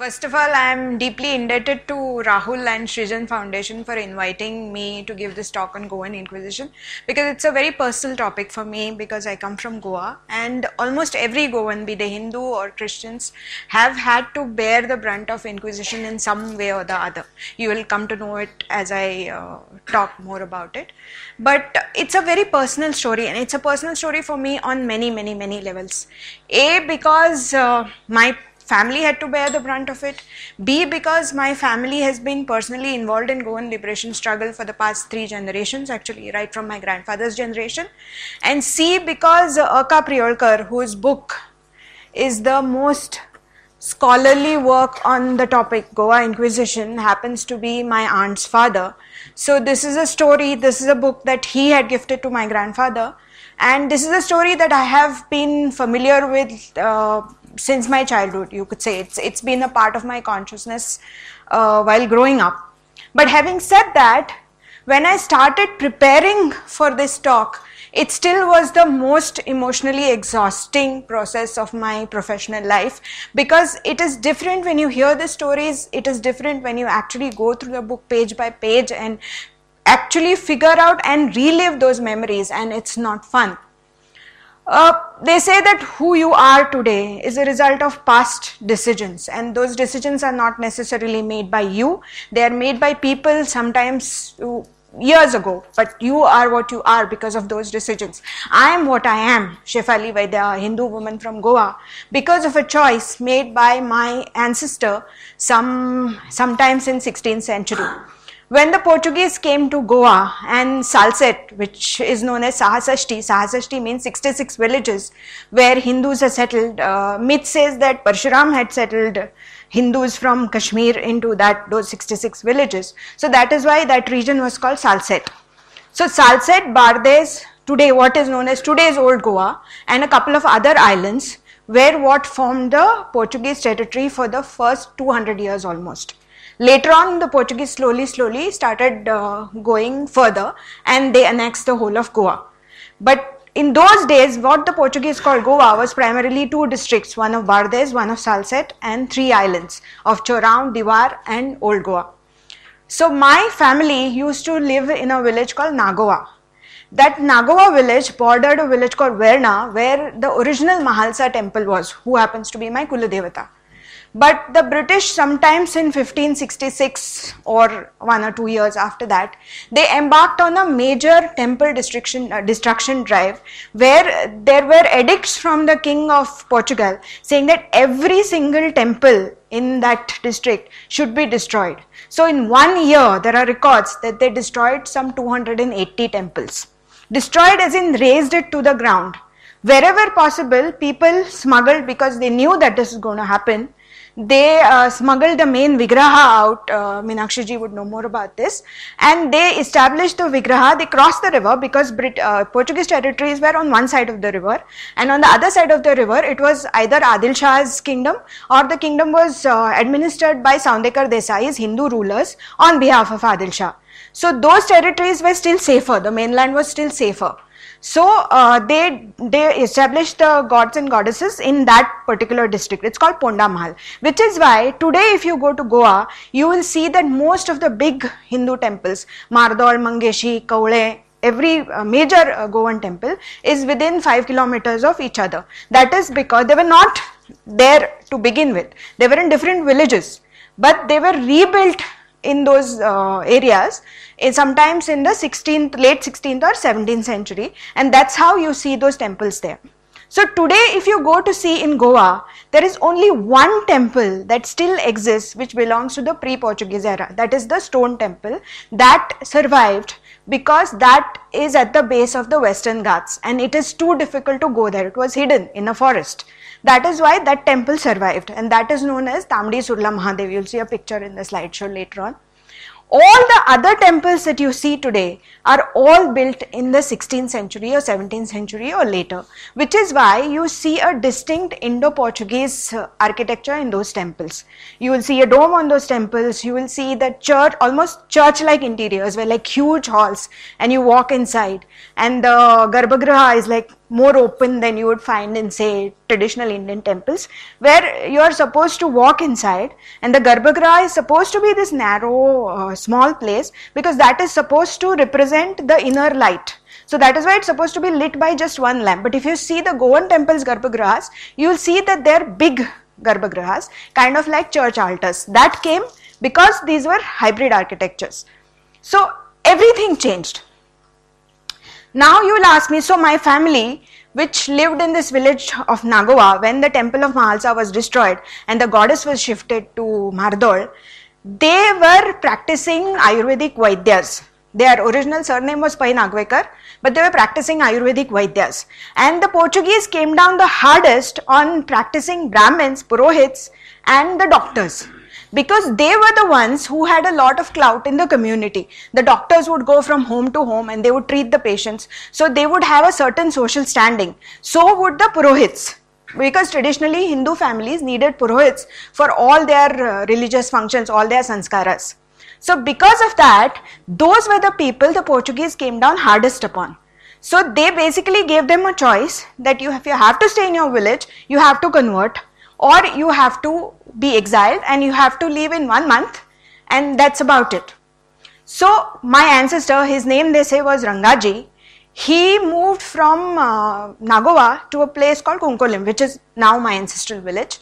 First of all, I am deeply indebted to Rahul and Srijan Foundation for inviting me to give this talk on Goan Inquisition because it's a very personal topic for me because I come from Goa and almost every Goan, be they Hindu or Christians, have had to bear the brunt of Inquisition in some way or the other. You will come to know it as I uh, talk more about it. But it's a very personal story and it's a personal story for me on many, many, many levels. A, because uh, my family had to bear the brunt of it. B, because my family has been personally involved in Goan liberation struggle for the past three generations, actually, right from my grandfather's generation. And C, because A.K. Priolkar, whose book is the most scholarly work on the topic Goa Inquisition, happens to be my aunt's father. So, this is a story, this is a book that he had gifted to my grandfather. And this is a story that I have been familiar with. Uh, since my childhood you could say. It's it's been a part of my consciousness uh, while growing up. But having said that when i started preparing for this talk it still was the most emotionally exhausting process of my professional life because it is different when you hear the stories it is different when you actually go through the book page by page and actually figure out and relive those memories and it's not fun uh, they say that who you are today is a result of past decisions. And those decisions are not necessarily made by you. They are made by people sometimes years ago. But you are what you are because of those decisions. I am what i am shefali vaidya a hindu woman from goa. Because of a choice made by my ancestor some sometimes in 16th century when the Portuguese came to Goa and Salset, which is known as Sahasashti, Sahasashti means 66 villages where Hindus are settled. Uh, myth says that Parshuram had settled Hindus from Kashmir into that those 66 villages. So that is why that region was called Salset. So Salset, Bardez, today what is known as today's Old Goa and a couple of other islands were what formed the Portuguese territory for the first 200 years almost. Later on, the Portuguese slowly, slowly started uh, going further and they annexed the whole of Goa. But in those days, what the Portuguese called Goa was primarily two districts, one of Bardez, one of Salsette, and three islands of Chorão, Diwar, and Old Goa. So my family used to live in a village called Nagoa. That Nagoa village bordered a village called Verna, where the original Mahalsa temple was, who happens to be my Kuladevata. But the British, sometimes in 1566 or one or two years after that, they embarked on a major temple destruction, uh, destruction drive where there were edicts from the King of Portugal saying that every single temple in that district should be destroyed. So, in one year, there are records that they destroyed some 280 temples. Destroyed as in razed it to the ground. Wherever possible, people smuggled because they knew that this is going to happen they uh, smuggled the main Vigraha out, uh, would know more about this, and they established the Vigraha, they crossed the river because Brit, uh, Portuguese territories were on one side of the river, and on the other side of the river it was either Adil Shah's kingdom or the kingdom was uh, administered by Saundekar Desai's Hindu rulers on behalf of Adil Shah. So those territories were still safer, the mainland was still safer. So uh, they they established the gods and goddesses in that particular district. It's called Ponda Mahal, which is why today if you go to Goa, you will see that most of the big Hindu temples, Mardol, Mangeshi, Kaule, every uh, major uh, Goan temple is within 5 kilometers of each other. That is because they were not there to begin with. They were in different villages, but they were rebuilt in those uh, areas in sometimes in the 16th late 16th or 17th century and that's how you see those temples there. So today if you go to see in goa there is only one temple that still exists which belongs to the pre portuguese era. That is the stone temple that survived because that is at the base of the western ghats and it is too difficult to go there. It was hidden in a forest that is why that temple survived and that is known as Tamdi Surla Mahadev. You'll see a picture in the slideshow later on. All the other temples that you see today are all built in the 16th century or 17th century or later, which is why you see a distinct Indo-Portuguese uh, architecture in those temples. You will see a dome on those temples, you will see the church, almost church-like interiors where like huge halls and you walk inside and the Garbhagriha is like more open than you would find in say traditional Indian temples where you are supposed to walk inside and the Garbhagriha is supposed to be this narrow uh, small place because that is supposed to represent the inner light. So that is why it's supposed to be lit by just one lamp. But if you see the Goan temples Garbhagrihas, you will see that they're big Garbhagrihas, kind of like church altars. That came because these were hybrid architectures. So everything changed. Now you will ask me, so my family which lived in this village of Nagoa when the temple of Mahalsa was destroyed and the goddess was shifted to Mardol, they were practicing Ayurvedic Vaidyas. Their original surname was Pai Nagvekar, but they were practicing Ayurvedic Vaidyas. And the Portuguese came down the hardest on practicing Brahmins, Purohits, and the doctors because they were the ones who had a lot of clout in the community. The doctors would go from home to home and they would treat the patients. So they would have a certain social standing. So would the Purohits. Because traditionally Hindu families needed Purohits for all their uh, religious functions, all their sanskaras. So because of that, those were the people the Portuguese came down hardest upon. So they basically gave them a choice that you if you have to stay in your village, you have to convert or you have to be exiled and you have to leave in one month and that's about it. So my ancestor, his name they say was Rangaji, he moved from uh, to a place called Kunkolim, which is now my ancestral village.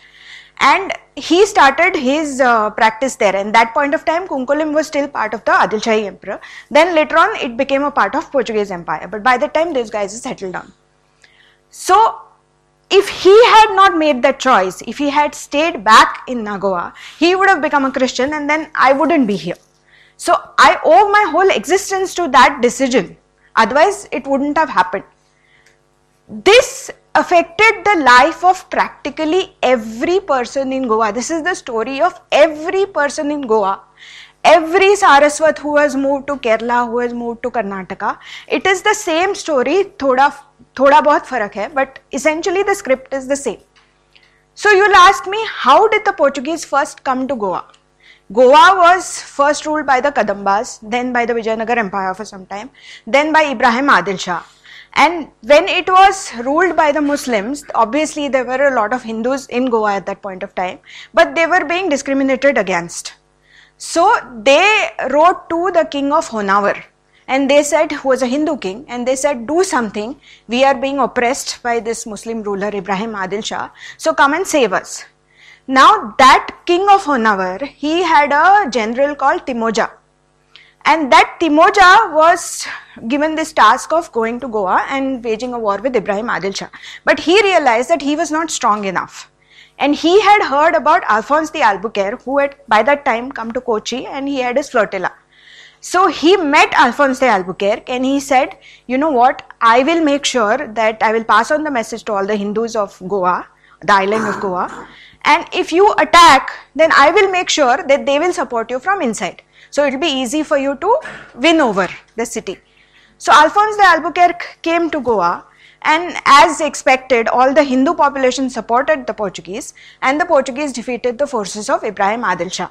And he started his uh, practice there. And that point of time, Kunkolim was still part of the Adil Shahi Emperor. Then later on, it became a part of Portuguese Empire. But by the time, these guys settled down. So if he had not made that choice, if he had stayed back in Nagoa, he would have become a Christian and then I wouldn't be here. So I owe my whole existence to that decision. Otherwise, it wouldn't have happened. This affected the life of practically every person in Goa. This is the story of every person in Goa. Every Saraswat who has moved to Kerala, who has moved to Karnataka, it is the same story, thoda थोड़ा बहुत फ़र्क है but essentially the script is the same so you last me how did the Portuguese first come to Goa Goa was first ruled by the Kadambas then by the Vijayanagar empire for some time then by Ibrahim Adil Shah and when it was ruled by the Muslims obviously there were a lot of Hindus in Goa at that point of time but they were being discriminated against so they rode to the king of Honavar and they said, who was a Hindu king, and they said, do something. We are being oppressed by this Muslim ruler, Ibrahim Adil Shah. So come and save us. Now that king of Honavar, he had a general called Timoja. And that Timoja was given this task of going to Goa and waging a war with Ibrahim Adil Shah. But he realized that he was not strong enough. And he had heard about Alphonse de Albuquerque, who had by that time come to Kochi and he had his flotilla. So he met Alphonse de Albuquerque and he said, You know what? I will make sure that I will pass on the message to all the Hindus of Goa, the island of Goa. And if you attack, then I will make sure that they will support you from inside. So it will be easy for you to win over the city. So Alphonse de Albuquerque came to Goa and as expected all the Hindu population supported the Portuguese and the Portuguese defeated the forces of Ibrahim Adil Shah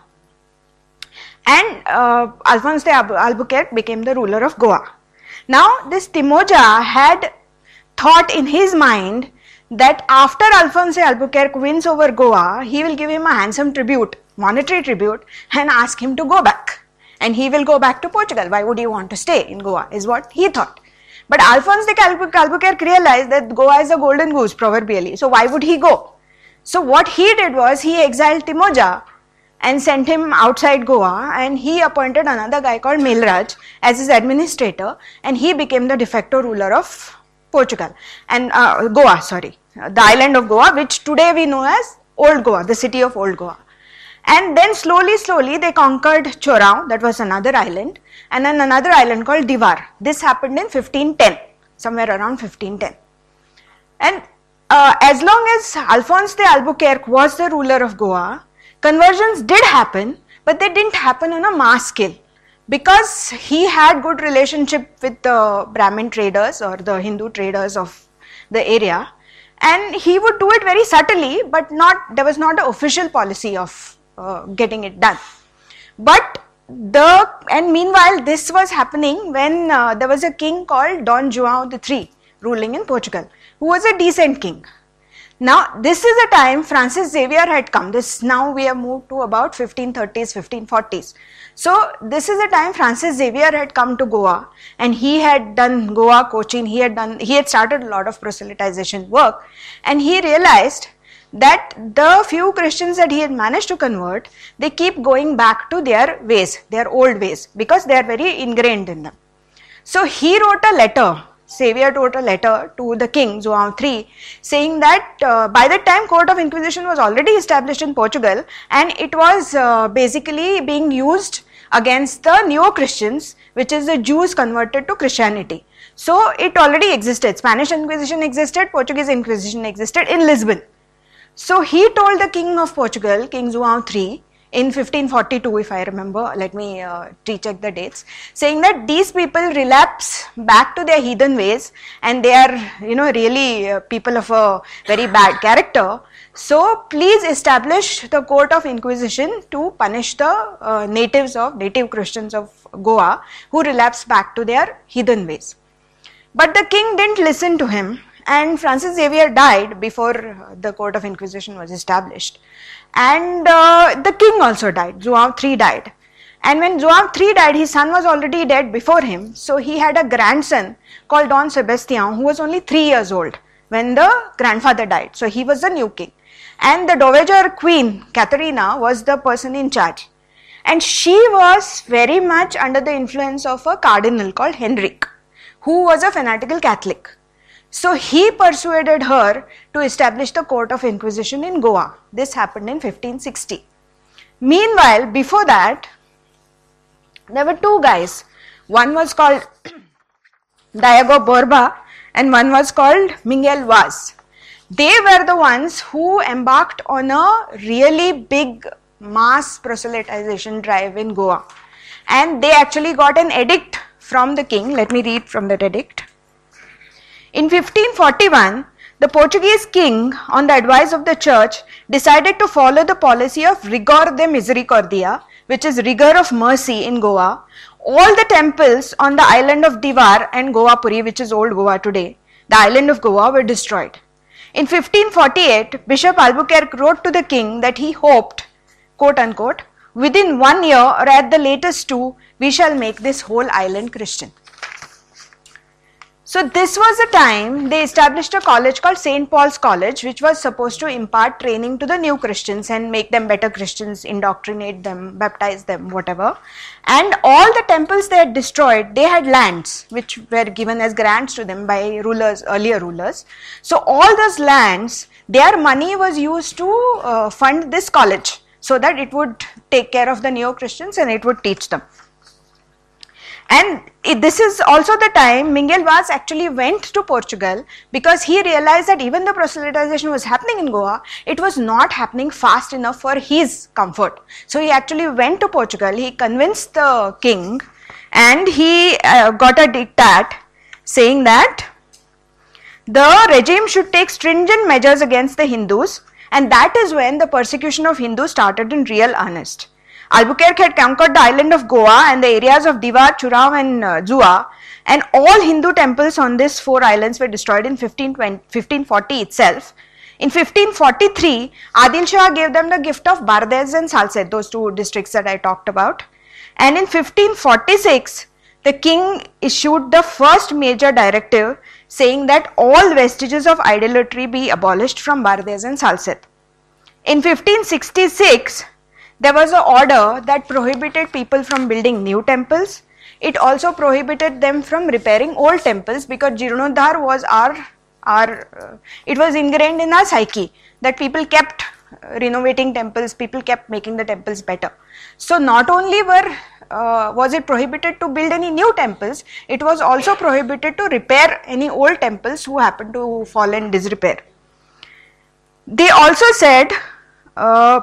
and uh, Alphonse de Albuquerque became the ruler of Goa. Now, this Timoja had thought in his mind that after Alphonse de Albuquerque wins over Goa, he will give him a handsome tribute, monetary tribute, and ask him to go back. And he will go back to Portugal. Why would he want to stay in Goa? Is what he thought. But Alphonse de Albuquerque realized that Goa is a golden goose, proverbially. So why would he go? So what he did was he exiled Timoja and sent him outside Goa and he appointed another guy called Melraj as his administrator and he became the de facto ruler of Portugal and uh, Goa, sorry, the island of Goa which today we know as Old Goa, the city of Old Goa. And then slowly, slowly they conquered Chorao, that was another island, and then another island called Divar. This happened in 1510, somewhere around 1510. And uh, as long as Alphonse de Albuquerque was the ruler of Goa, Conversions did happen, but they didn't happen on a mass scale because he had good relationship with the Brahmin traders or the Hindu traders of the area and he would do it very subtly but not there was not an official policy of uh, getting it done but the and meanwhile this was happening when uh, there was a king called Don João III ruling in Portugal who was a decent king. Now, this is the time Francis Xavier had come. This now we have moved to about 1530s, 1540s. So, this is the time Francis Xavier had come to Goa and he had done Goa coaching. He had done, he had started a lot of proselytization work and he realized that the few Christians that he had managed to convert, they keep going back to their ways, their old ways, because they are very ingrained in them. So he wrote a letter, Xavier wrote a letter to the king, João III, saying that uh, by the time court of inquisition was already established in Portugal and it was uh, basically being used against the neo-Christians, which is the Jews converted to Christianity. So it already existed. Spanish Inquisition existed, Portuguese Inquisition existed in Lisbon. So he told the king of Portugal, King João III, in 1542 if I remember, let me uh, recheck the dates, saying that these people relapse back to their heathen ways and they are you know really uh, people of a very bad character. So please establish the court of inquisition to punish the uh, natives of native Christians of Goa who relapse back to their heathen ways. But the king didn't listen to him and Francis Xavier died before the court of inquisition was established and uh, the king also died. João III died. And when João III died his son was already dead before him. So he had a grandson called Don Sebastian who was only 3 years old when the grandfather died. So he was the new king. And the dowager queen Catharina was the person in charge. And she was very much under the influence of a cardinal called Henrik who was a fanatical Catholic so he persuaded her to establish the court of inquisition in Goa. This happened in 1560. Meanwhile, before that, there were two guys. One was called Diego Borba and one was called Miguel Vaz. They were the ones who embarked on a really big mass proselytization drive in Goa. And they actually got an edict from the king. Let me read from that edict. In 1541, the Portuguese king, on the advice of the church, decided to follow the policy of rigor de misericordia, which is rigor of mercy in Goa. All the temples on the island of Divar and Goa Puri, which is old Goa today, the island of Goa, were destroyed. In 1548, Bishop Albuquerque wrote to the king that he hoped, quote unquote, within one year or at the latest two, we shall make this whole island Christian. So this was the time they established a college called St. Paul's College which was supposed to impart training to the new Christians and make them better Christians, indoctrinate them, baptize them, whatever. And all the temples they had destroyed, they had lands which were given as grants to them by rulers, earlier rulers. So all those lands, their money was used to uh, fund this college so that it would take care of the neo-Christians and it would teach them. And it, this is also the time Miguel Vaz actually went to Portugal because he realized that even the proselytization was happening in Goa, it was not happening fast enough for his comfort. So he actually went to Portugal, he convinced the king and he uh, got a diktat saying that the regime should take stringent measures against the Hindus and that is when the persecution of Hindus started in real earnest. Albuquerque had conquered the island of Goa and the areas of Divar, Chorao and uh, Zua and all Hindu temples on these four islands were destroyed in 1540 itself. In 1543, Adil Shah gave them the gift of Bardez and Salsette, those two districts that I talked about. And in 1546, the king issued the first major directive saying that all vestiges of idolatry be abolished from Bardez and Salsette. In 1566, there was an order that prohibited people from building new temples. It also prohibited them from repairing old temples because Jirnodhar was our, our uh, it was ingrained in our psyche that people kept renovating temples, people kept making the temples better. So not only were uh, was it prohibited to build any new temples, it was also prohibited to repair any old temples who happened to fall in disrepair. They also said uh,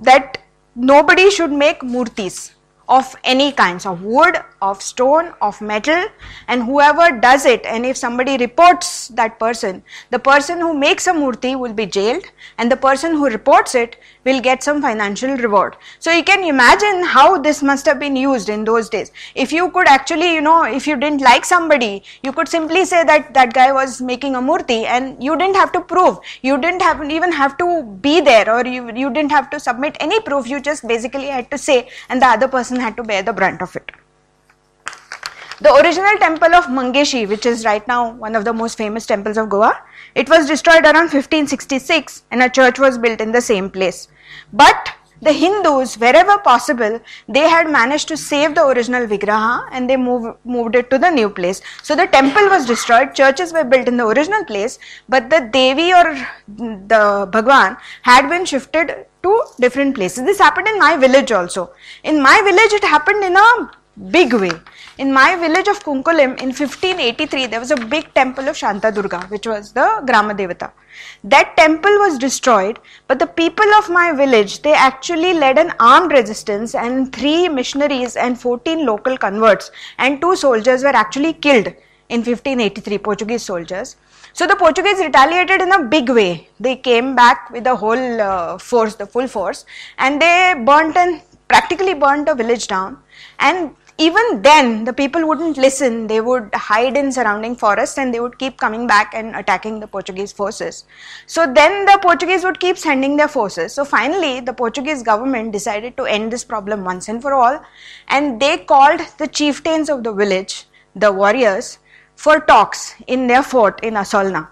that nobody should make murtis of any kinds of wood, of stone, of metal, and whoever does it, and if somebody reports that person, the person who makes a murti will be jailed, and the person who reports it will get some financial reward. So you can imagine how this must have been used in those days. If you could actually, you know, if you didn't like somebody, you could simply say that that guy was making a murti and you didn't have to prove. You didn't have even have to be there or you, you didn't have to submit any proof. You just basically had to say and the other person had to bear the brunt of it. The original temple of Mangeshi, which is right now one of the most famous temples of Goa, it was destroyed around 1566 and a church was built in the same place. But the Hindus, wherever possible, they had managed to save the original Vigraha and they move, moved it to the new place. So the temple was destroyed, churches were built in the original place, but the Devi or the Bhagwan had been shifted to different places. This happened in my village also. In my village, it happened in a big way. In my village of Kunkolim in 1583, there was a big temple of Shanta Durga, which was the Grama Devata. That temple was destroyed, but the people of my village, they actually led an armed resistance and three missionaries and 14 local converts and two soldiers were actually killed in 1583, Portuguese soldiers. So the Portuguese retaliated in a big way. They came back with the whole uh, force, the full force, and they burnt and practically burnt the village down. And even then the people wouldn't listen. They would hide in surrounding forests and they would keep coming back and attacking the portuguese forces. So then the portuguese would keep sending their forces. So finally the portuguese government decided to end this problem once and for all. And they called the chieftains of the village the warriors for talks in their fort in asolna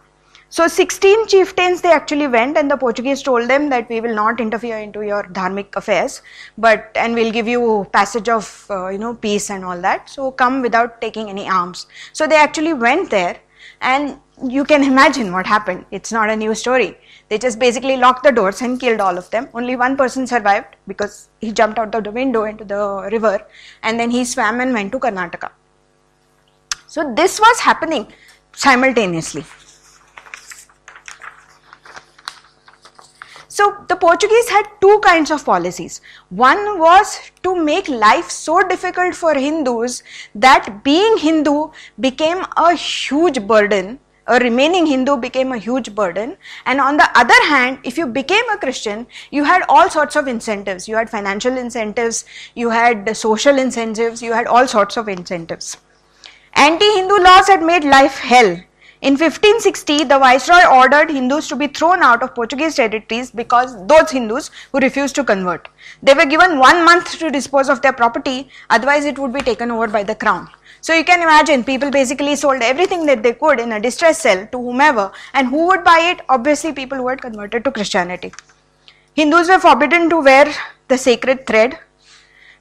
so 16 chieftains they actually went and the Portuguese told them that we will not interfere into your dharmic affairs but and we'll give you passage of uh, you know peace and all that so come without taking any arms. So they actually went there and you can imagine what happened. It's not a new story. They just basically locked the doors and killed all of them. Only one person survived because he jumped out of the window into the river and then he swam and went to Karnataka. So this was happening simultaneously. So the Portuguese had two kinds of policies. One was to make life so difficult for Hindus that being Hindu became a huge burden a remaining Hindu became a huge burden. And on the other hand, if you became a Christian, you had all sorts of incentives. You had financial incentives, you had social incentives, you had all sorts of incentives. Anti Hindu laws had made life hell. In 1560, the Viceroy ordered Hindus to be thrown out of Portuguese territories because those Hindus who refused to convert. They were given one month to dispose of their property, otherwise, it would be taken over by the crown. So you can imagine people basically sold everything that they could in a distress sale to whomever, and who would buy it? Obviously, people who had converted to Christianity. Hindus were forbidden to wear the sacred thread.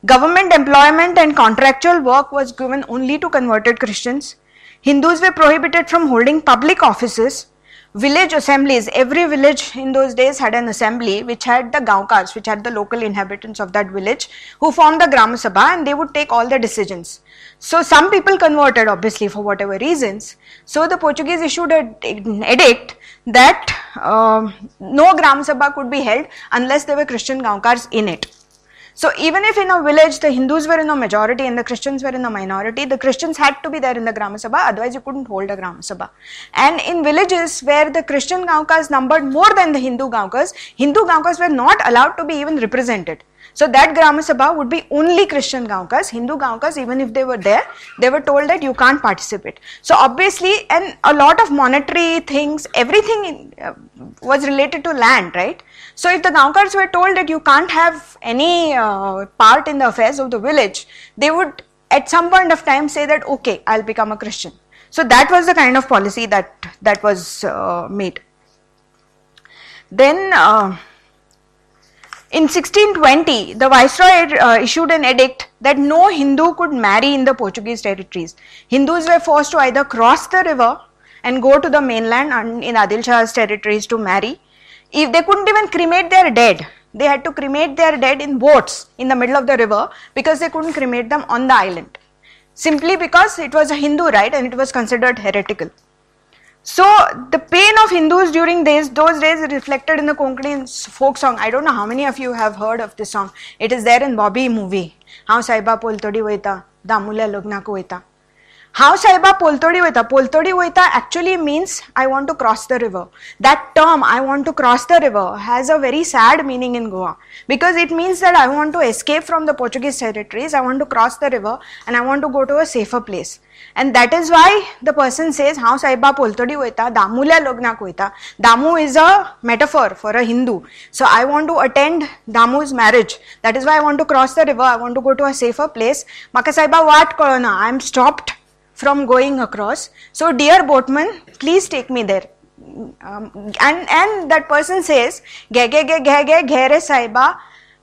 Government employment and contractual work was given only to converted Christians. Hindus were prohibited from holding public offices. Village assemblies, every village in those days had an assembly which had the Gaukars, which had the local inhabitants of that village, who formed the Gram Sabha and they would take all the decisions. So some people converted obviously for whatever reasons. So the Portuguese issued an edict that uh, no Gram Sabha could be held unless there were Christian Gaukars in it. So even if in a village the Hindus were in a majority and the Christians were in a minority, the Christians had to be there in the Grama Sabha, otherwise you couldn't hold a Grama Sabha. And in villages where the Christian Gaukars numbered more than the Hindu Gaukars, Hindu Gaukars were not allowed to be even represented. So that Grama Sabha would be only Christian Gaukars. Hindu Gaukars, even if they were there, they were told that you can't participate. So obviously, and a lot of monetary things, everything in, uh, was related to land, right? So if the Gaukars were told that you can't have any uh, part in the affairs of the village, they would at some point of time say that okay, I'll become a Christian. So that was the kind of policy that that was uh, made. Then uh, in 1620, the Viceroy uh, issued an edict that no Hindu could marry in the Portuguese territories. Hindus were forced to either cross the river and go to the mainland and in Adil Shah's territories to marry. If they couldn't even cremate their dead, they had to cremate their dead in boats in the middle of the river because they couldn't cremate them on the island. Simply because it was a Hindu rite and it was considered heretical. So the pain of Hindus during these, those days reflected in the Konkani folk song. I don't know how many of you have heard of this song. It is there in Bobby movie. How Saiba Pol Todi Damula Logna Koita. How Saiba Poltodi Veta? Poltodi Veta actually means I want to cross the river. That term, I want to cross the river, has a very sad meaning in Goa because it means that I want to escape from the Portuguese territories, I want to cross the river and I want to go to a safer place. And that is why the person says, How Saiba Poltodi Veta? Damula Logna Kueta. Damu is a metaphor for a Hindu. So I want to attend Damu's marriage. That is why I want to cross the river, I want to go to a safer place. Maka Saiba, what kolona? I am stopped from going across. So, dear boatman, please take me there. Um, and and that person says, "Ge ge ge ge ge ghere saiba."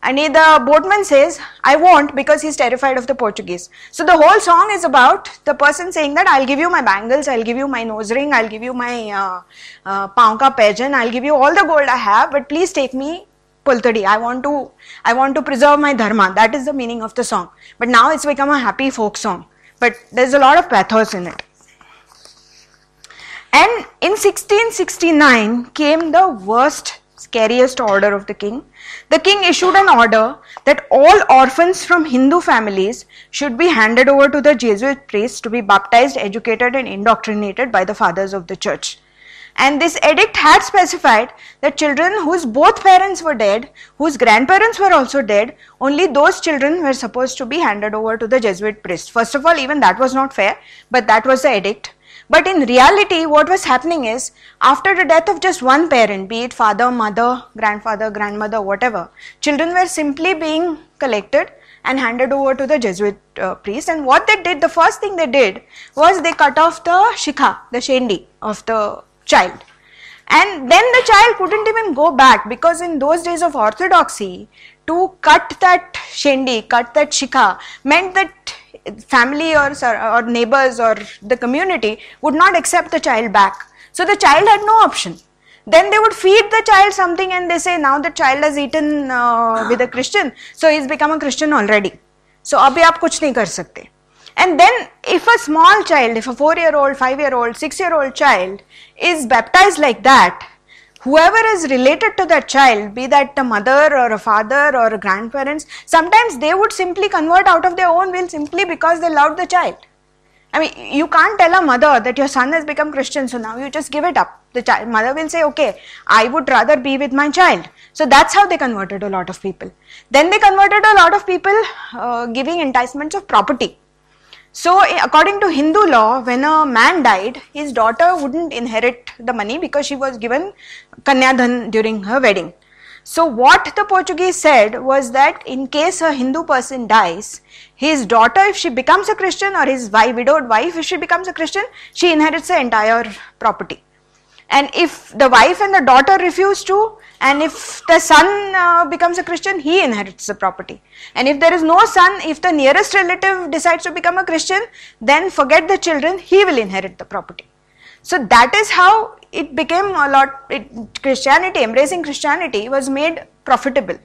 And the boatman says, I won't because he's terrified of the Portuguese. So the whole song is about the person saying that I'll give you my bangles, I'll give you my nose ring, I'll give you my uh, uh, paunka pageant, I'll give you all the gold I have, but please take me Poltodi. I want to, I want to preserve my dharma. That is the meaning of the song. But now it's become a happy folk song but there's a lot of pathos in it. And in 1669 came the worst, scariest order of the king. The king issued an order that all orphans from Hindu families should be handed over to the Jesuit priests to be baptized, educated, and indoctrinated by the fathers of the church. And this edict had specified that children whose both parents were dead, whose grandparents were also dead, only those children were supposed to be handed over to the Jesuit priest. First of all, even that was not fair, but that was the edict. But in reality, what was happening is after the death of just one parent, be it father, mother, grandfather, grandmother, whatever, children were simply being collected and handed over to the Jesuit uh, priest. And what they did, the first thing they did was they cut off the shikha, the shendi of the child. And then the child couldn't even go back because in those days of orthodoxy, to cut that shendi, cut that shikha meant that family or, or neighbors or the community would not accept the child back. So the child had no option. Then they would feed the child something and they say now the child has eaten uh, with a Christian, so he's become a Christian already. So abhi aap kuch nahi kar sakte and then, if a small child, if a four year old, five year old, six year old child is baptized like that, whoever is related to that child, be that a mother or a father or a grandparents, sometimes they would simply convert out of their own will simply because they loved the child. I mean, you can't tell a mother that your son has become Christian, so now you just give it up. The child, mother will say, okay, I would rather be with my child. So that's how they converted a lot of people. Then they converted a lot of people uh, giving enticements of property. So, according to Hindu law, when a man died, his daughter wouldn't inherit the money because she was given kanyadhan during her wedding. So, what the Portuguese said was that in case a Hindu person dies, his daughter, if she becomes a Christian, or his widowed wife, if she becomes a Christian, she inherits the entire property. And if the wife and the daughter refuse to, and if the son uh, becomes a Christian, he inherits the property. And if there is no son, if the nearest relative decides to become a Christian, then forget the children, he will inherit the property. So that is how it became a lot, it, Christianity, embracing Christianity was made profitable.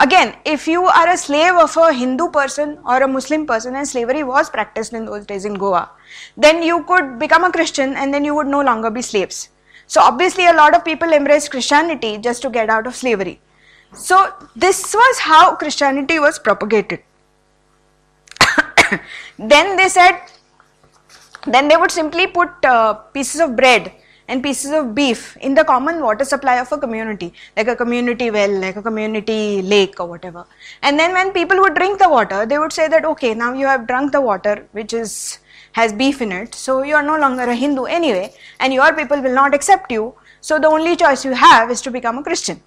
Again, if you are a slave of a Hindu person or a Muslim person, and slavery was practiced in those days in Goa, then you could become a Christian and then you would no longer be slaves. So obviously a lot of people embraced Christianity just to get out of slavery. So this was how Christianity was propagated. then they said, then they would simply put uh, pieces of bread and pieces of beef in the common water supply of a community, like a community well, like a community lake or whatever. And then when people would drink the water, they would say that, okay, now you have drunk the water, which is has beef in it, so you are no longer a Hindu anyway, and your people will not accept you, so the only choice you have is to become a Christian.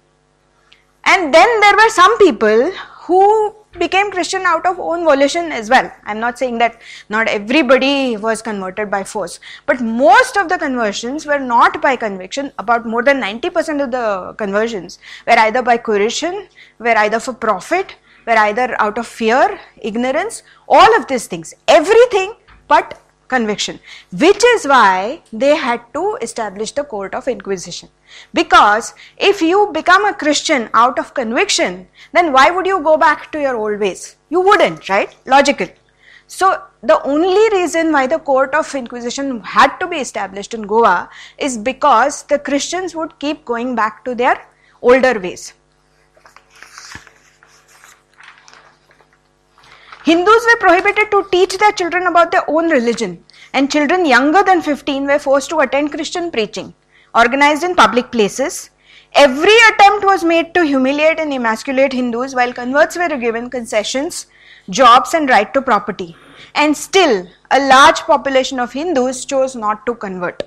And then there were some people who became Christian out of own volition as well. I'm not saying that not everybody was converted by force, but most of the conversions were not by conviction. About more than 90% of the conversions were either by coercion, were either for profit, were either out of fear, ignorance, all of these things. Everything but conviction, which is why they had to establish the court of inquisition. Because if you become a Christian out of conviction, then why would you go back to your old ways? You wouldn't, right? Logical. So, the only reason why the court of inquisition had to be established in Goa is because the Christians would keep going back to their older ways. Hindus were prohibited to teach their children about their own religion, and children younger than 15 were forced to attend Christian preaching, organized in public places. Every attempt was made to humiliate and emasculate Hindus, while converts were given concessions, jobs, and right to property. And still, a large population of Hindus chose not to convert.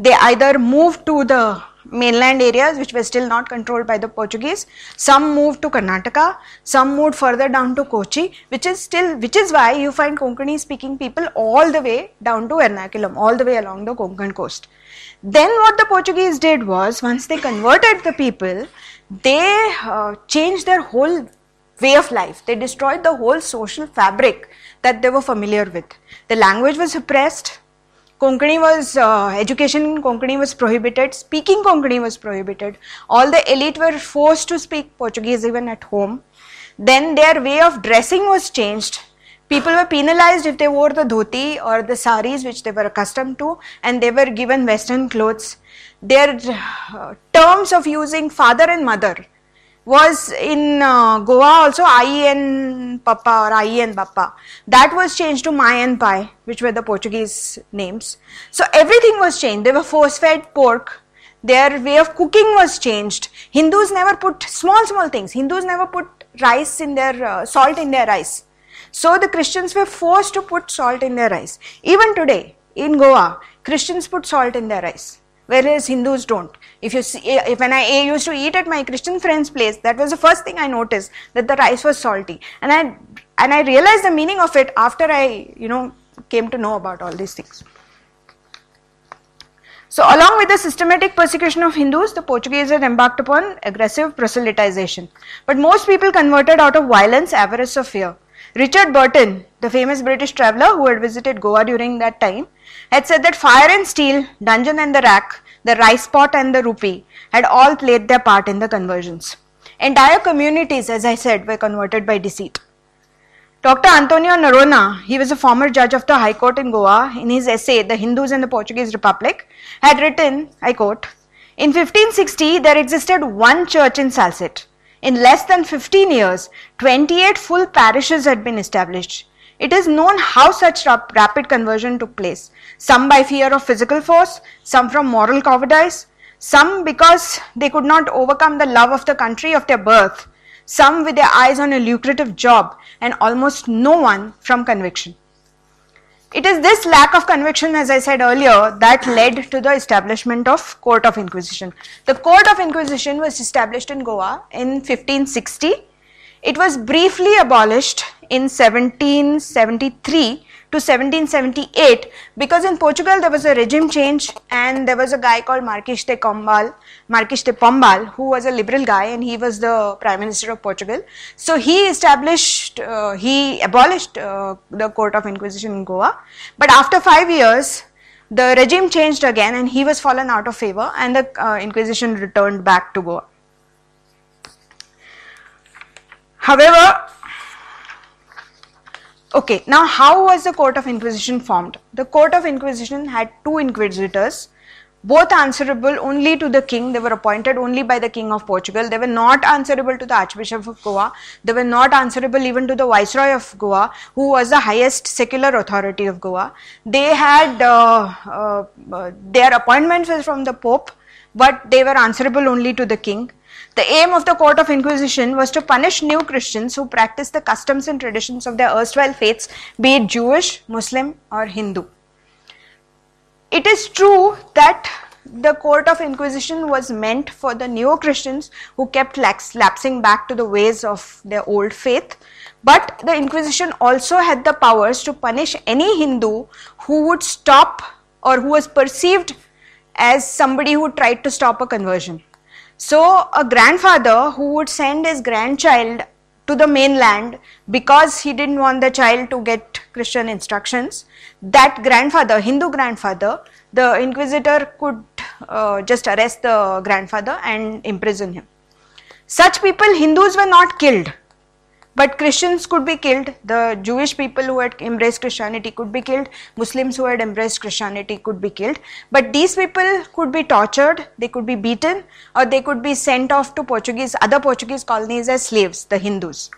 They either moved to the mainland areas which were still not controlled by the Portuguese. Some moved to Karnataka, some moved further down to Kochi, which is still which is why you find Konkani speaking people all the way down to Ernakulam, all the way along the Konkan coast. Then what the Portuguese did was once they converted the people, they uh, changed their whole way of life. They destroyed the whole social fabric that they were familiar with. The language was suppressed, Konkani was, uh, education in Konkani was prohibited, speaking Konkani was prohibited. All the elite were forced to speak Portuguese even at home. Then their way of dressing was changed. People were penalized if they wore the dhoti or the saris which they were accustomed to and they were given western clothes. Their uh, terms of using father and mother was in uh, Goa also I and Papa or I and Papa. That was changed to Mai and Pai, which were the Portuguese names. So everything was changed. They were force fed pork. Their way of cooking was changed. Hindus never put small, small things. Hindus never put rice in their uh, salt in their rice. So the Christians were forced to put salt in their rice. Even today in Goa, Christians put salt in their rice whereas Hindus don't. If you see, eh, if when I used to eat at my Christian friend's place, that was the first thing I noticed that the rice was salty, and I and I realized the meaning of it after I you know came to know about all these things. So, along with the systematic persecution of Hindus, the Portuguese had embarked upon aggressive proselytization. But most people converted out of violence, avarice, or fear. Richard Burton, the famous British traveler who had visited Goa during that time, had said that fire and steel, dungeon and the rack, the rice pot and the rupee had all played their part in the conversions. Entire communities, as I said, were converted by deceit. Dr. Antonio Noronha, he was a former judge of the High Court in Goa, in his essay, The Hindus and the Portuguese Republic, had written, I quote, In 1560, there existed one church in Salsette in less than 15 years, 28 full parishes had been established. It is known how such rap- rapid conversion took place. Some by fear of physical force, some from moral cowardice, some because they could not overcome the love of the country of their birth, some with their eyes on a lucrative job, and almost no one from conviction. It is this lack of conviction, as I said earlier, that led to the establishment of Court of Inquisition. The Court of Inquisition was established in Goa in 1560. It was briefly abolished in 1773 to 1778 because in Portugal there was a regime change and there was a guy called Marquis de Pombal, de Pombal who was a liberal guy and he was the prime minister of Portugal. So he established, uh, he abolished uh, the court of inquisition in Goa. But after five years, the regime changed again and he was fallen out of favor and the uh, inquisition returned back to Goa. However, Okay, now how was the Court of Inquisition formed? The Court of Inquisition had two inquisitors, both answerable only to the king. They were appointed only by the king of Portugal. They were not answerable to the Archbishop of Goa. They were not answerable even to the Viceroy of Goa, who was the highest secular authority of Goa. They had uh, uh, uh, their appointments from the Pope, but they were answerable only to the king. The aim of the Court of Inquisition was to punish new Christians who practiced the customs and traditions of their erstwhile faiths, be it Jewish, Muslim, or Hindu. It is true that the Court of Inquisition was meant for the neo Christians who kept lapsing back to the ways of their old faith, but the Inquisition also had the powers to punish any Hindu who would stop or who was perceived as somebody who tried to stop a conversion. So, a grandfather who would send his grandchild to the mainland because he didn't want the child to get Christian instructions, that grandfather, Hindu grandfather, the inquisitor could uh, just arrest the grandfather and imprison him. Such people, Hindus were not killed but Christians could be killed, the Jewish people who had embraced Christianity could be killed, Muslims who had embraced Christianity could be killed. But these people could be tortured, they could be beaten, or they could be sent off to Portuguese, other Portuguese colonies as slaves, the Hindus.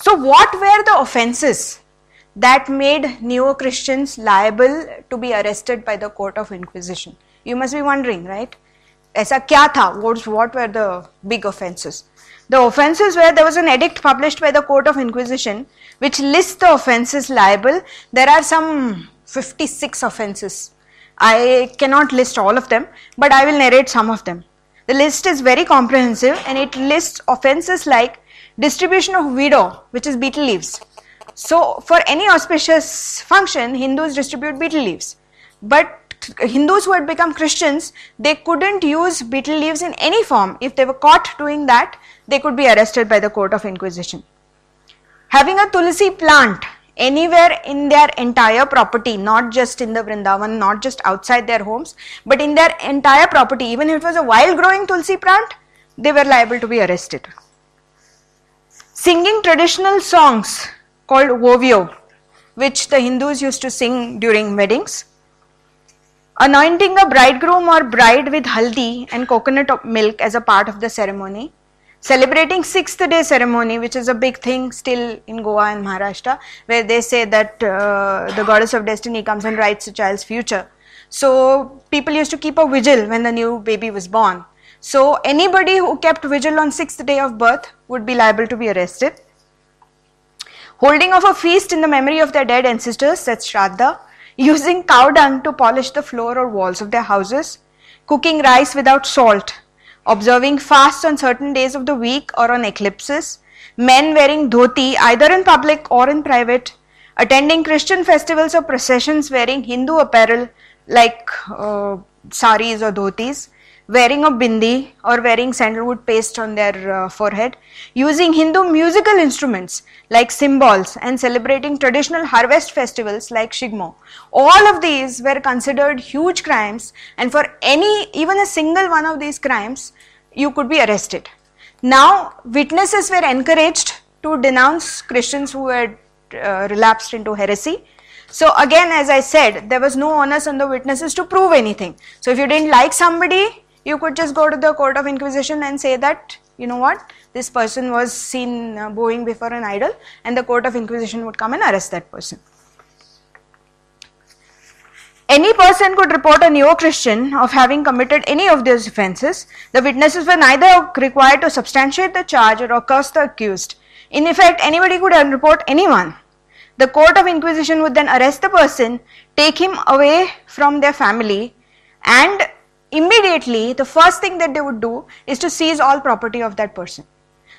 So, what were the offenses that made neo Christians liable to be arrested by the court of inquisition? You must be wondering, right? ऐसा क्या था what, what were the big offenses the offenses were there was an edict published by the court of inquisition which lists the offenses liable there are some 56 offenses i cannot list all of them but i will narrate some of them the list is very comprehensive and it lists offenses like distribution of widow which is betel leaves so for any auspicious function hindus distribute betel leaves but Hindus who had become Christians, they couldn't use betel leaves in any form. If they were caught doing that, they could be arrested by the court of inquisition. Having a tulsi plant anywhere in their entire property, not just in the Vrindavan, not just outside their homes, but in their entire property, even if it was a wild growing tulsi plant, they were liable to be arrested. Singing traditional songs called vovio, which the Hindus used to sing during weddings, anointing a bridegroom or bride with haldi and coconut milk as a part of the ceremony, celebrating sixth day ceremony, which is a big thing still in Goa and Maharashtra, where they say that uh, the goddess of destiny comes and writes a child's future. So people used to keep a vigil when the new baby was born. So anybody who kept vigil on sixth day of birth would be liable to be arrested. Holding of a feast in the memory of their dead ancestors, that's Shraddha using cow dung to polish the floor or walls of their houses, cooking rice without salt, observing fasts on certain days of the week or on eclipses, men wearing dhoti either in public or in private, attending Christian festivals or processions wearing Hindu apparel like uh, saris or dhotis, wearing a bindi or wearing sandalwood paste on their uh, forehead, using Hindu musical instruments like cymbals and celebrating traditional harvest festivals like Shigmo. All of these were considered huge crimes and for any, even a single one of these crimes, you could be arrested. Now, witnesses were encouraged to denounce Christians who had uh, relapsed into heresy. So again, as I said, there was no onus on the witnesses to prove anything. So if you didn't like somebody, you could just go to the court of inquisition and say that you know what this person was seen uh, bowing before an idol and the court of inquisition would come and arrest that person any person could report a neo-Christian of having committed any of these offences. The witnesses were neither required to substantiate the charge or accuse the accused. In effect, anybody could report anyone. The court of inquisition would then arrest the person, take him away from their family, and immediately the first thing that they would do is to seize all property of that person.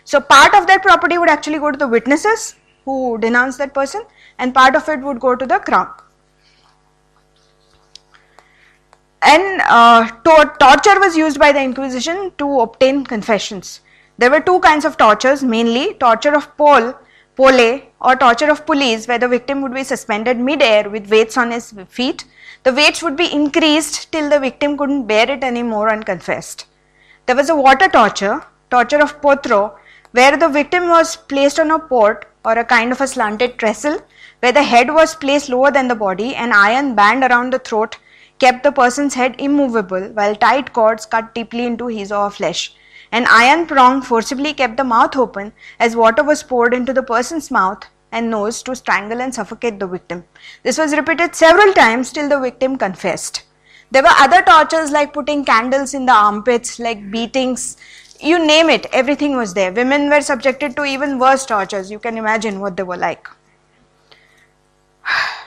So part of that property would actually go to the witnesses who denounce that person and part of it would go to the crown. And uh, to- torture was used by the Inquisition to obtain confessions. There were two kinds of tortures, mainly torture of pole, pole or torture of pulleys where the victim would be suspended mid-air with weights on his feet the weights would be increased till the victim couldn't bear it anymore and confessed. There was a water torture, torture of potro, where the victim was placed on a port or a kind of a slanted trestle where the head was placed lower than the body, an iron band around the throat kept the person's head immovable while tight cords cut deeply into his or her flesh. An iron prong forcibly kept the mouth open as water was poured into the person's mouth and nose to strangle and suffocate the victim. This was repeated several times till the victim confessed. There were other tortures like putting candles in the armpits, like beatings, you name it, everything was there. Women were subjected to even worse tortures. You can imagine what they were like.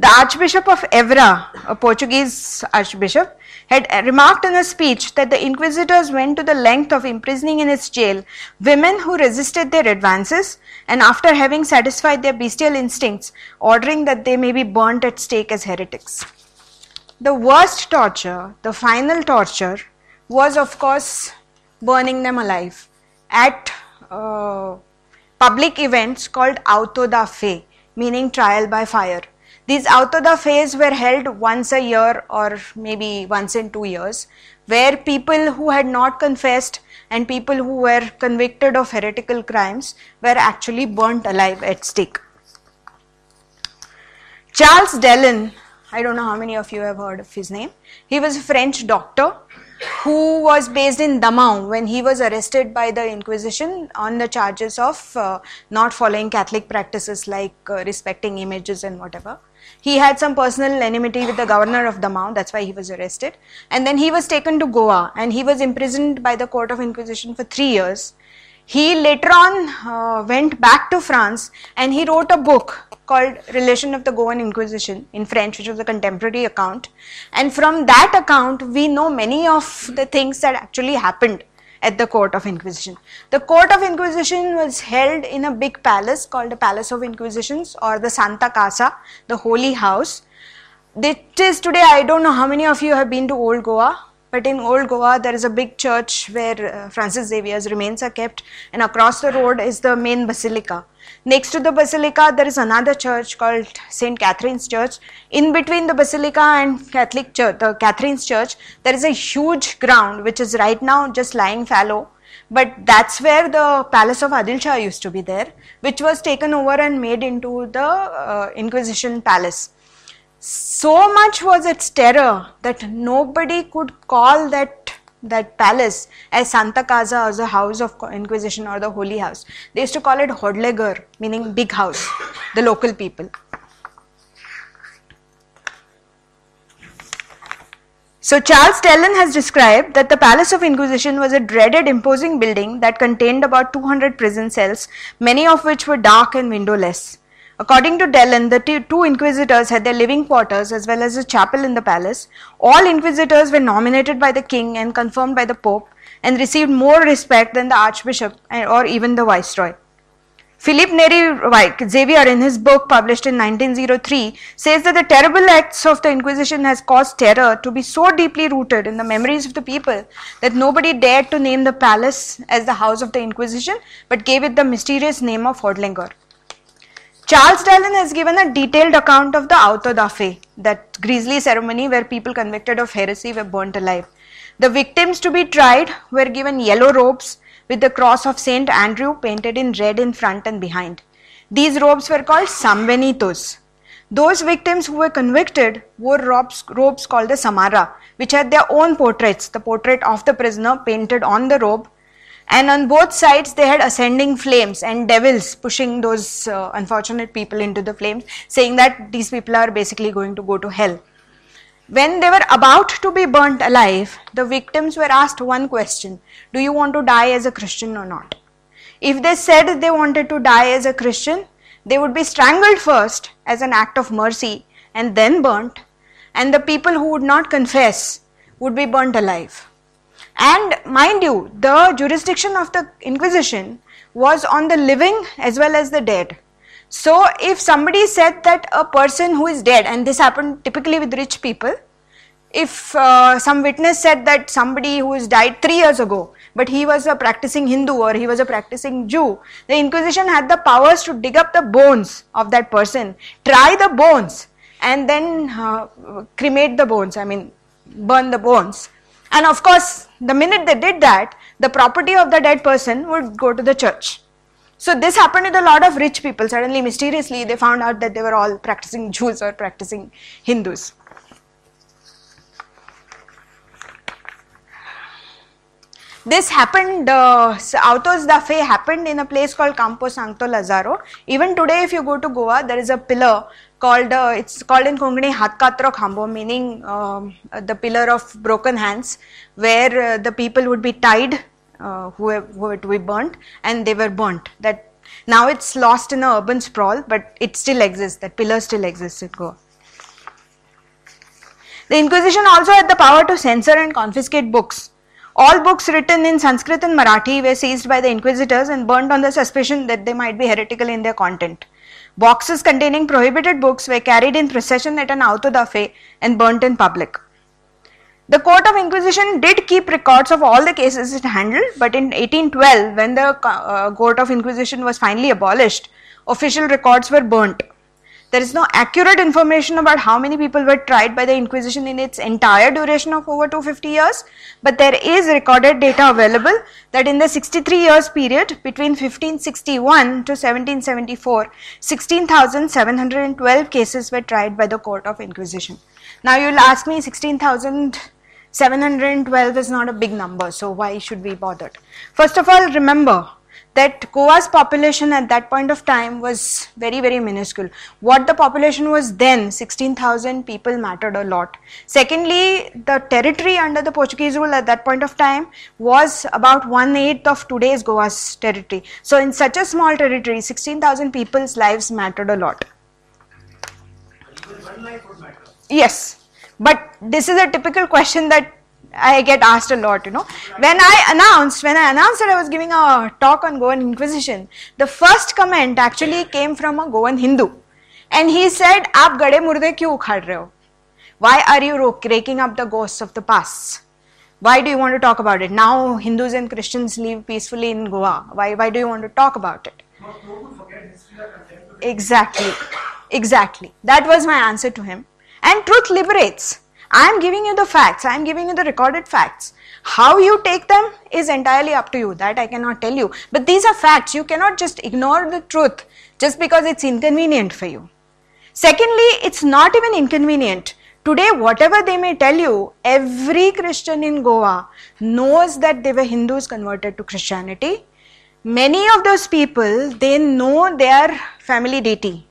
The Archbishop of Evora, a Portuguese archbishop, had remarked in a speech that the inquisitors went to the length of imprisoning in its jail women who resisted their advances and after having satisfied their bestial instincts, ordering that they may be burnt at stake as heretics. The worst torture, the final torture, was of course burning them alive at uh, public events called auto da fe, meaning trial by fire. These auto da fe's were held once a year or maybe once in two years, where people who had not confessed and people who were convicted of heretical crimes were actually burnt alive at stake. Charles Dellon, I don't know how many of you have heard of his name, he was a French doctor who was based in Damau when he was arrested by the Inquisition on the charges of uh, not following Catholic practices like uh, respecting images and whatever. He had some personal enmity with the governor of Damau, that's why he was arrested. And then he was taken to Goa and he was imprisoned by the Court of Inquisition for three years. He later on uh, went back to France and he wrote a book called Relation of the Goan Inquisition in French, which was a contemporary account. And from that account, we know many of the things that actually happened at the court of inquisition. The court of inquisition was held in a big palace called the palace of inquisitions or the santa casa the holy house. It is today i don't know how many of you have been to old goa but in Old Goa, there is a big church where uh, Francis Xavier's remains are kept, and across the road is the main basilica. Next to the basilica, there is another church called St. Catherine's Church. In between the basilica and Catholic Church, the Catherine's Church, there is a huge ground which is right now just lying fallow. But that's where the palace of Adil Shah used to be there, which was taken over and made into the uh, Inquisition palace so much was its terror that nobody could call that that palace as Santa Casa as a house of Inquisition or the Holy House. They used to call it Hodlegar, meaning big house, the local people. So Charles Dellon has described that the Palace of Inquisition was a dreaded imposing building that contained about 200 prison cells, many of which were dark and windowless. According to Dellon, the two inquisitors had their living quarters as well as a chapel in the palace. All inquisitors were nominated by the king and confirmed by the pope and received more respect than the archbishop or even the viceroy. Philip Neri Xavier, in his book published in 1903, says that the terrible acts of the Inquisition has caused terror to be so deeply rooted in the memories of the people that nobody dared to name the palace as the house of the Inquisition, but gave it the mysterious name of Hodlengar. Charles Dellon has given a detailed account of the auto da fe, that grisly ceremony where people convicted of heresy were burnt alive. The victims to be tried were given yellow robes with the cross of Saint Andrew painted in red in front and behind. These robes were called sambenitos. Those victims who were convicted wore robes, robes called the samarra, which had their own portraits, the portrait of the prisoner painted on the robe and on both sides they had ascending flames and devils pushing those uh, unfortunate people into the flames saying that these people are basically going to go to hell. When they were about to be burnt alive the victims were asked one question do you want to die as a christian or not? If they said they wanted to die as a christian they would be strangled first as an act of mercy and then burnt. And the people who would not confess would be burnt alive and mind you, the jurisdiction of the Inquisition was on the living as well as the dead. So, if somebody said that a person who is dead, and this happened typically with rich people, if uh, some witness said that somebody who has died three years ago, but he was a practicing Hindu or he was a practicing Jew, the Inquisition had the powers to dig up the bones of that person, try the bones, and then uh, cremate the bones, I mean, burn the bones. And of course, the minute they did that, the property of the dead person would go to the church. So this happened with a lot of rich people. Suddenly, mysteriously, they found out that they were all practicing Jews or practicing Hindus. This happened, uh, Autos da Fe happened in a place called Campo Santo Lazaro. Even today, if you go to Goa, there is a pillar called uh, it's called in Konkani Hatkatro Khambo, meaning um, the pillar of broken hands, where uh, the people would be tied, uh, who, who were to be burnt, and they were burnt. That now it's lost in the urban sprawl, but it still exists. That pillar still exists in Goa. The Inquisition also had the power to censor and confiscate books. All books written in Sanskrit and Marathi were seized by the inquisitors and burnt on the suspicion that they might be heretical in their content. Boxes containing prohibited books were carried in procession at an auto da fe and burnt in public. The Court of Inquisition did keep records of all the cases it handled, but in 1812, when the uh, Court of Inquisition was finally abolished, official records were burnt. There is no accurate information about how many people were tried by the Inquisition in its entire duration of over 250 years, but there is recorded data available that in the 63 years period between 1561 to 1774, 16,712 cases were tried by the Court of Inquisition. Now you will ask me 16,712 is not a big number, so why should we bother? First of all, remember that Goa's population at that point of time was very, very minuscule. What the population was then, 16,000 people mattered a lot. Secondly, the territory under the Portuguese rule at that point of time was about one eighth of today's Goa's territory. So, in such a small territory, 16,000 people's lives mattered a lot. Yes, but this is a typical question that I get asked a lot, you know. When I announced, when I announced that I was giving a talk on Goan Inquisition, the first comment actually came from a Goan Hindu. And he said, Aap gade murde rahe ho? Why are you raking up the ghosts of the past? Why do you want to talk about it? Now Hindus and Christians live peacefully in Goa. Why, why do you want to talk about it? Exactly. Exactly. That was my answer to him. And truth liberates I am giving you the facts, I am giving you the recorded facts. How you take them is entirely up to you, that I cannot tell you. But these are facts, you cannot just ignore the truth just because it's inconvenient for you. Secondly, it's not even inconvenient. Today, whatever they may tell you, every Christian in Goa knows that they were Hindus converted to Christianity. Many of those people, they know their family deity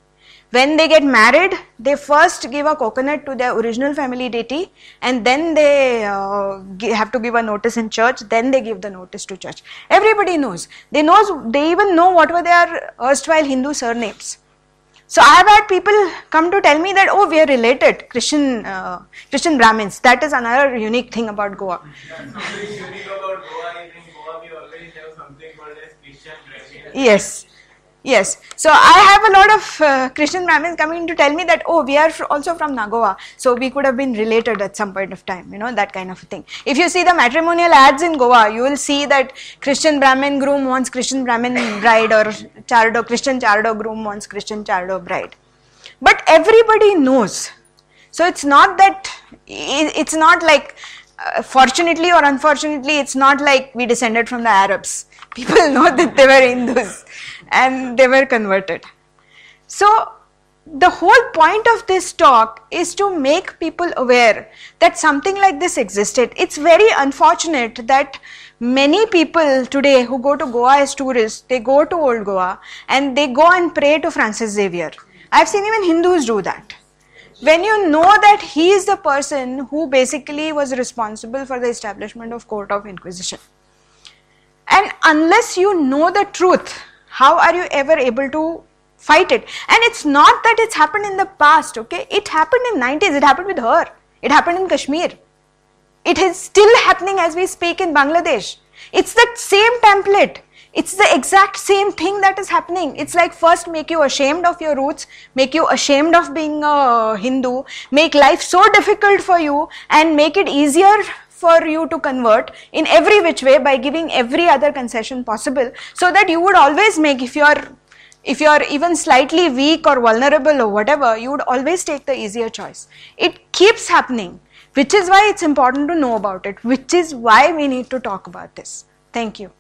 when they get married, they first give a coconut to their original family deity and then they uh, have to give a notice in church, then they give the notice to church. Everybody knows. They knows, they even know what were their erstwhile Hindu surnames. So I have had people come to tell me that oh we are related Christian uh, Christian Brahmins. That is another unique thing about Goa. Yes. Yes. So I have a lot of uh, Christian Brahmins coming to tell me that, oh, we are also from Nagoa, so we could have been related at some point of time, you know, that kind of thing. If you see the matrimonial ads in Goa, you will see that Christian Brahmin groom wants Christian Brahmin bride or Chardo, Christian Chardo groom wants Christian Chardo bride. But everybody knows. So it's not that, it's not like, uh, fortunately or unfortunately, it's not like we descended from the Arabs. People know that they were Hindus and they were converted. So, the whole point of this talk is to make people aware that something like this existed. It's very unfortunate that many people today who go to Goa as tourists, they go to Old Goa and they go and pray to Francis Xavier. I've seen even Hindus do that. When you know that he is the person who basically was responsible for the establishment of court of inquisition. And unless you know the truth, how are you ever able to fight it? And it's not that it's happened in the past okay? It happened in 90s it happened with her. It happened in kashmir. It is still happening as we speak in bangladesh. It's the same template. It's the exact same thing that is happening. It's like first make you ashamed of your roots make you ashamed of being a hindu make life so difficult for you and make it easier for you to convert in every which way by giving every other concession possible so that you would always make if you are if you are even slightly weak or vulnerable or whatever you would always take the easier choice. It keeps happening which is why it's important to know about it which is why we need to talk about this. Thank you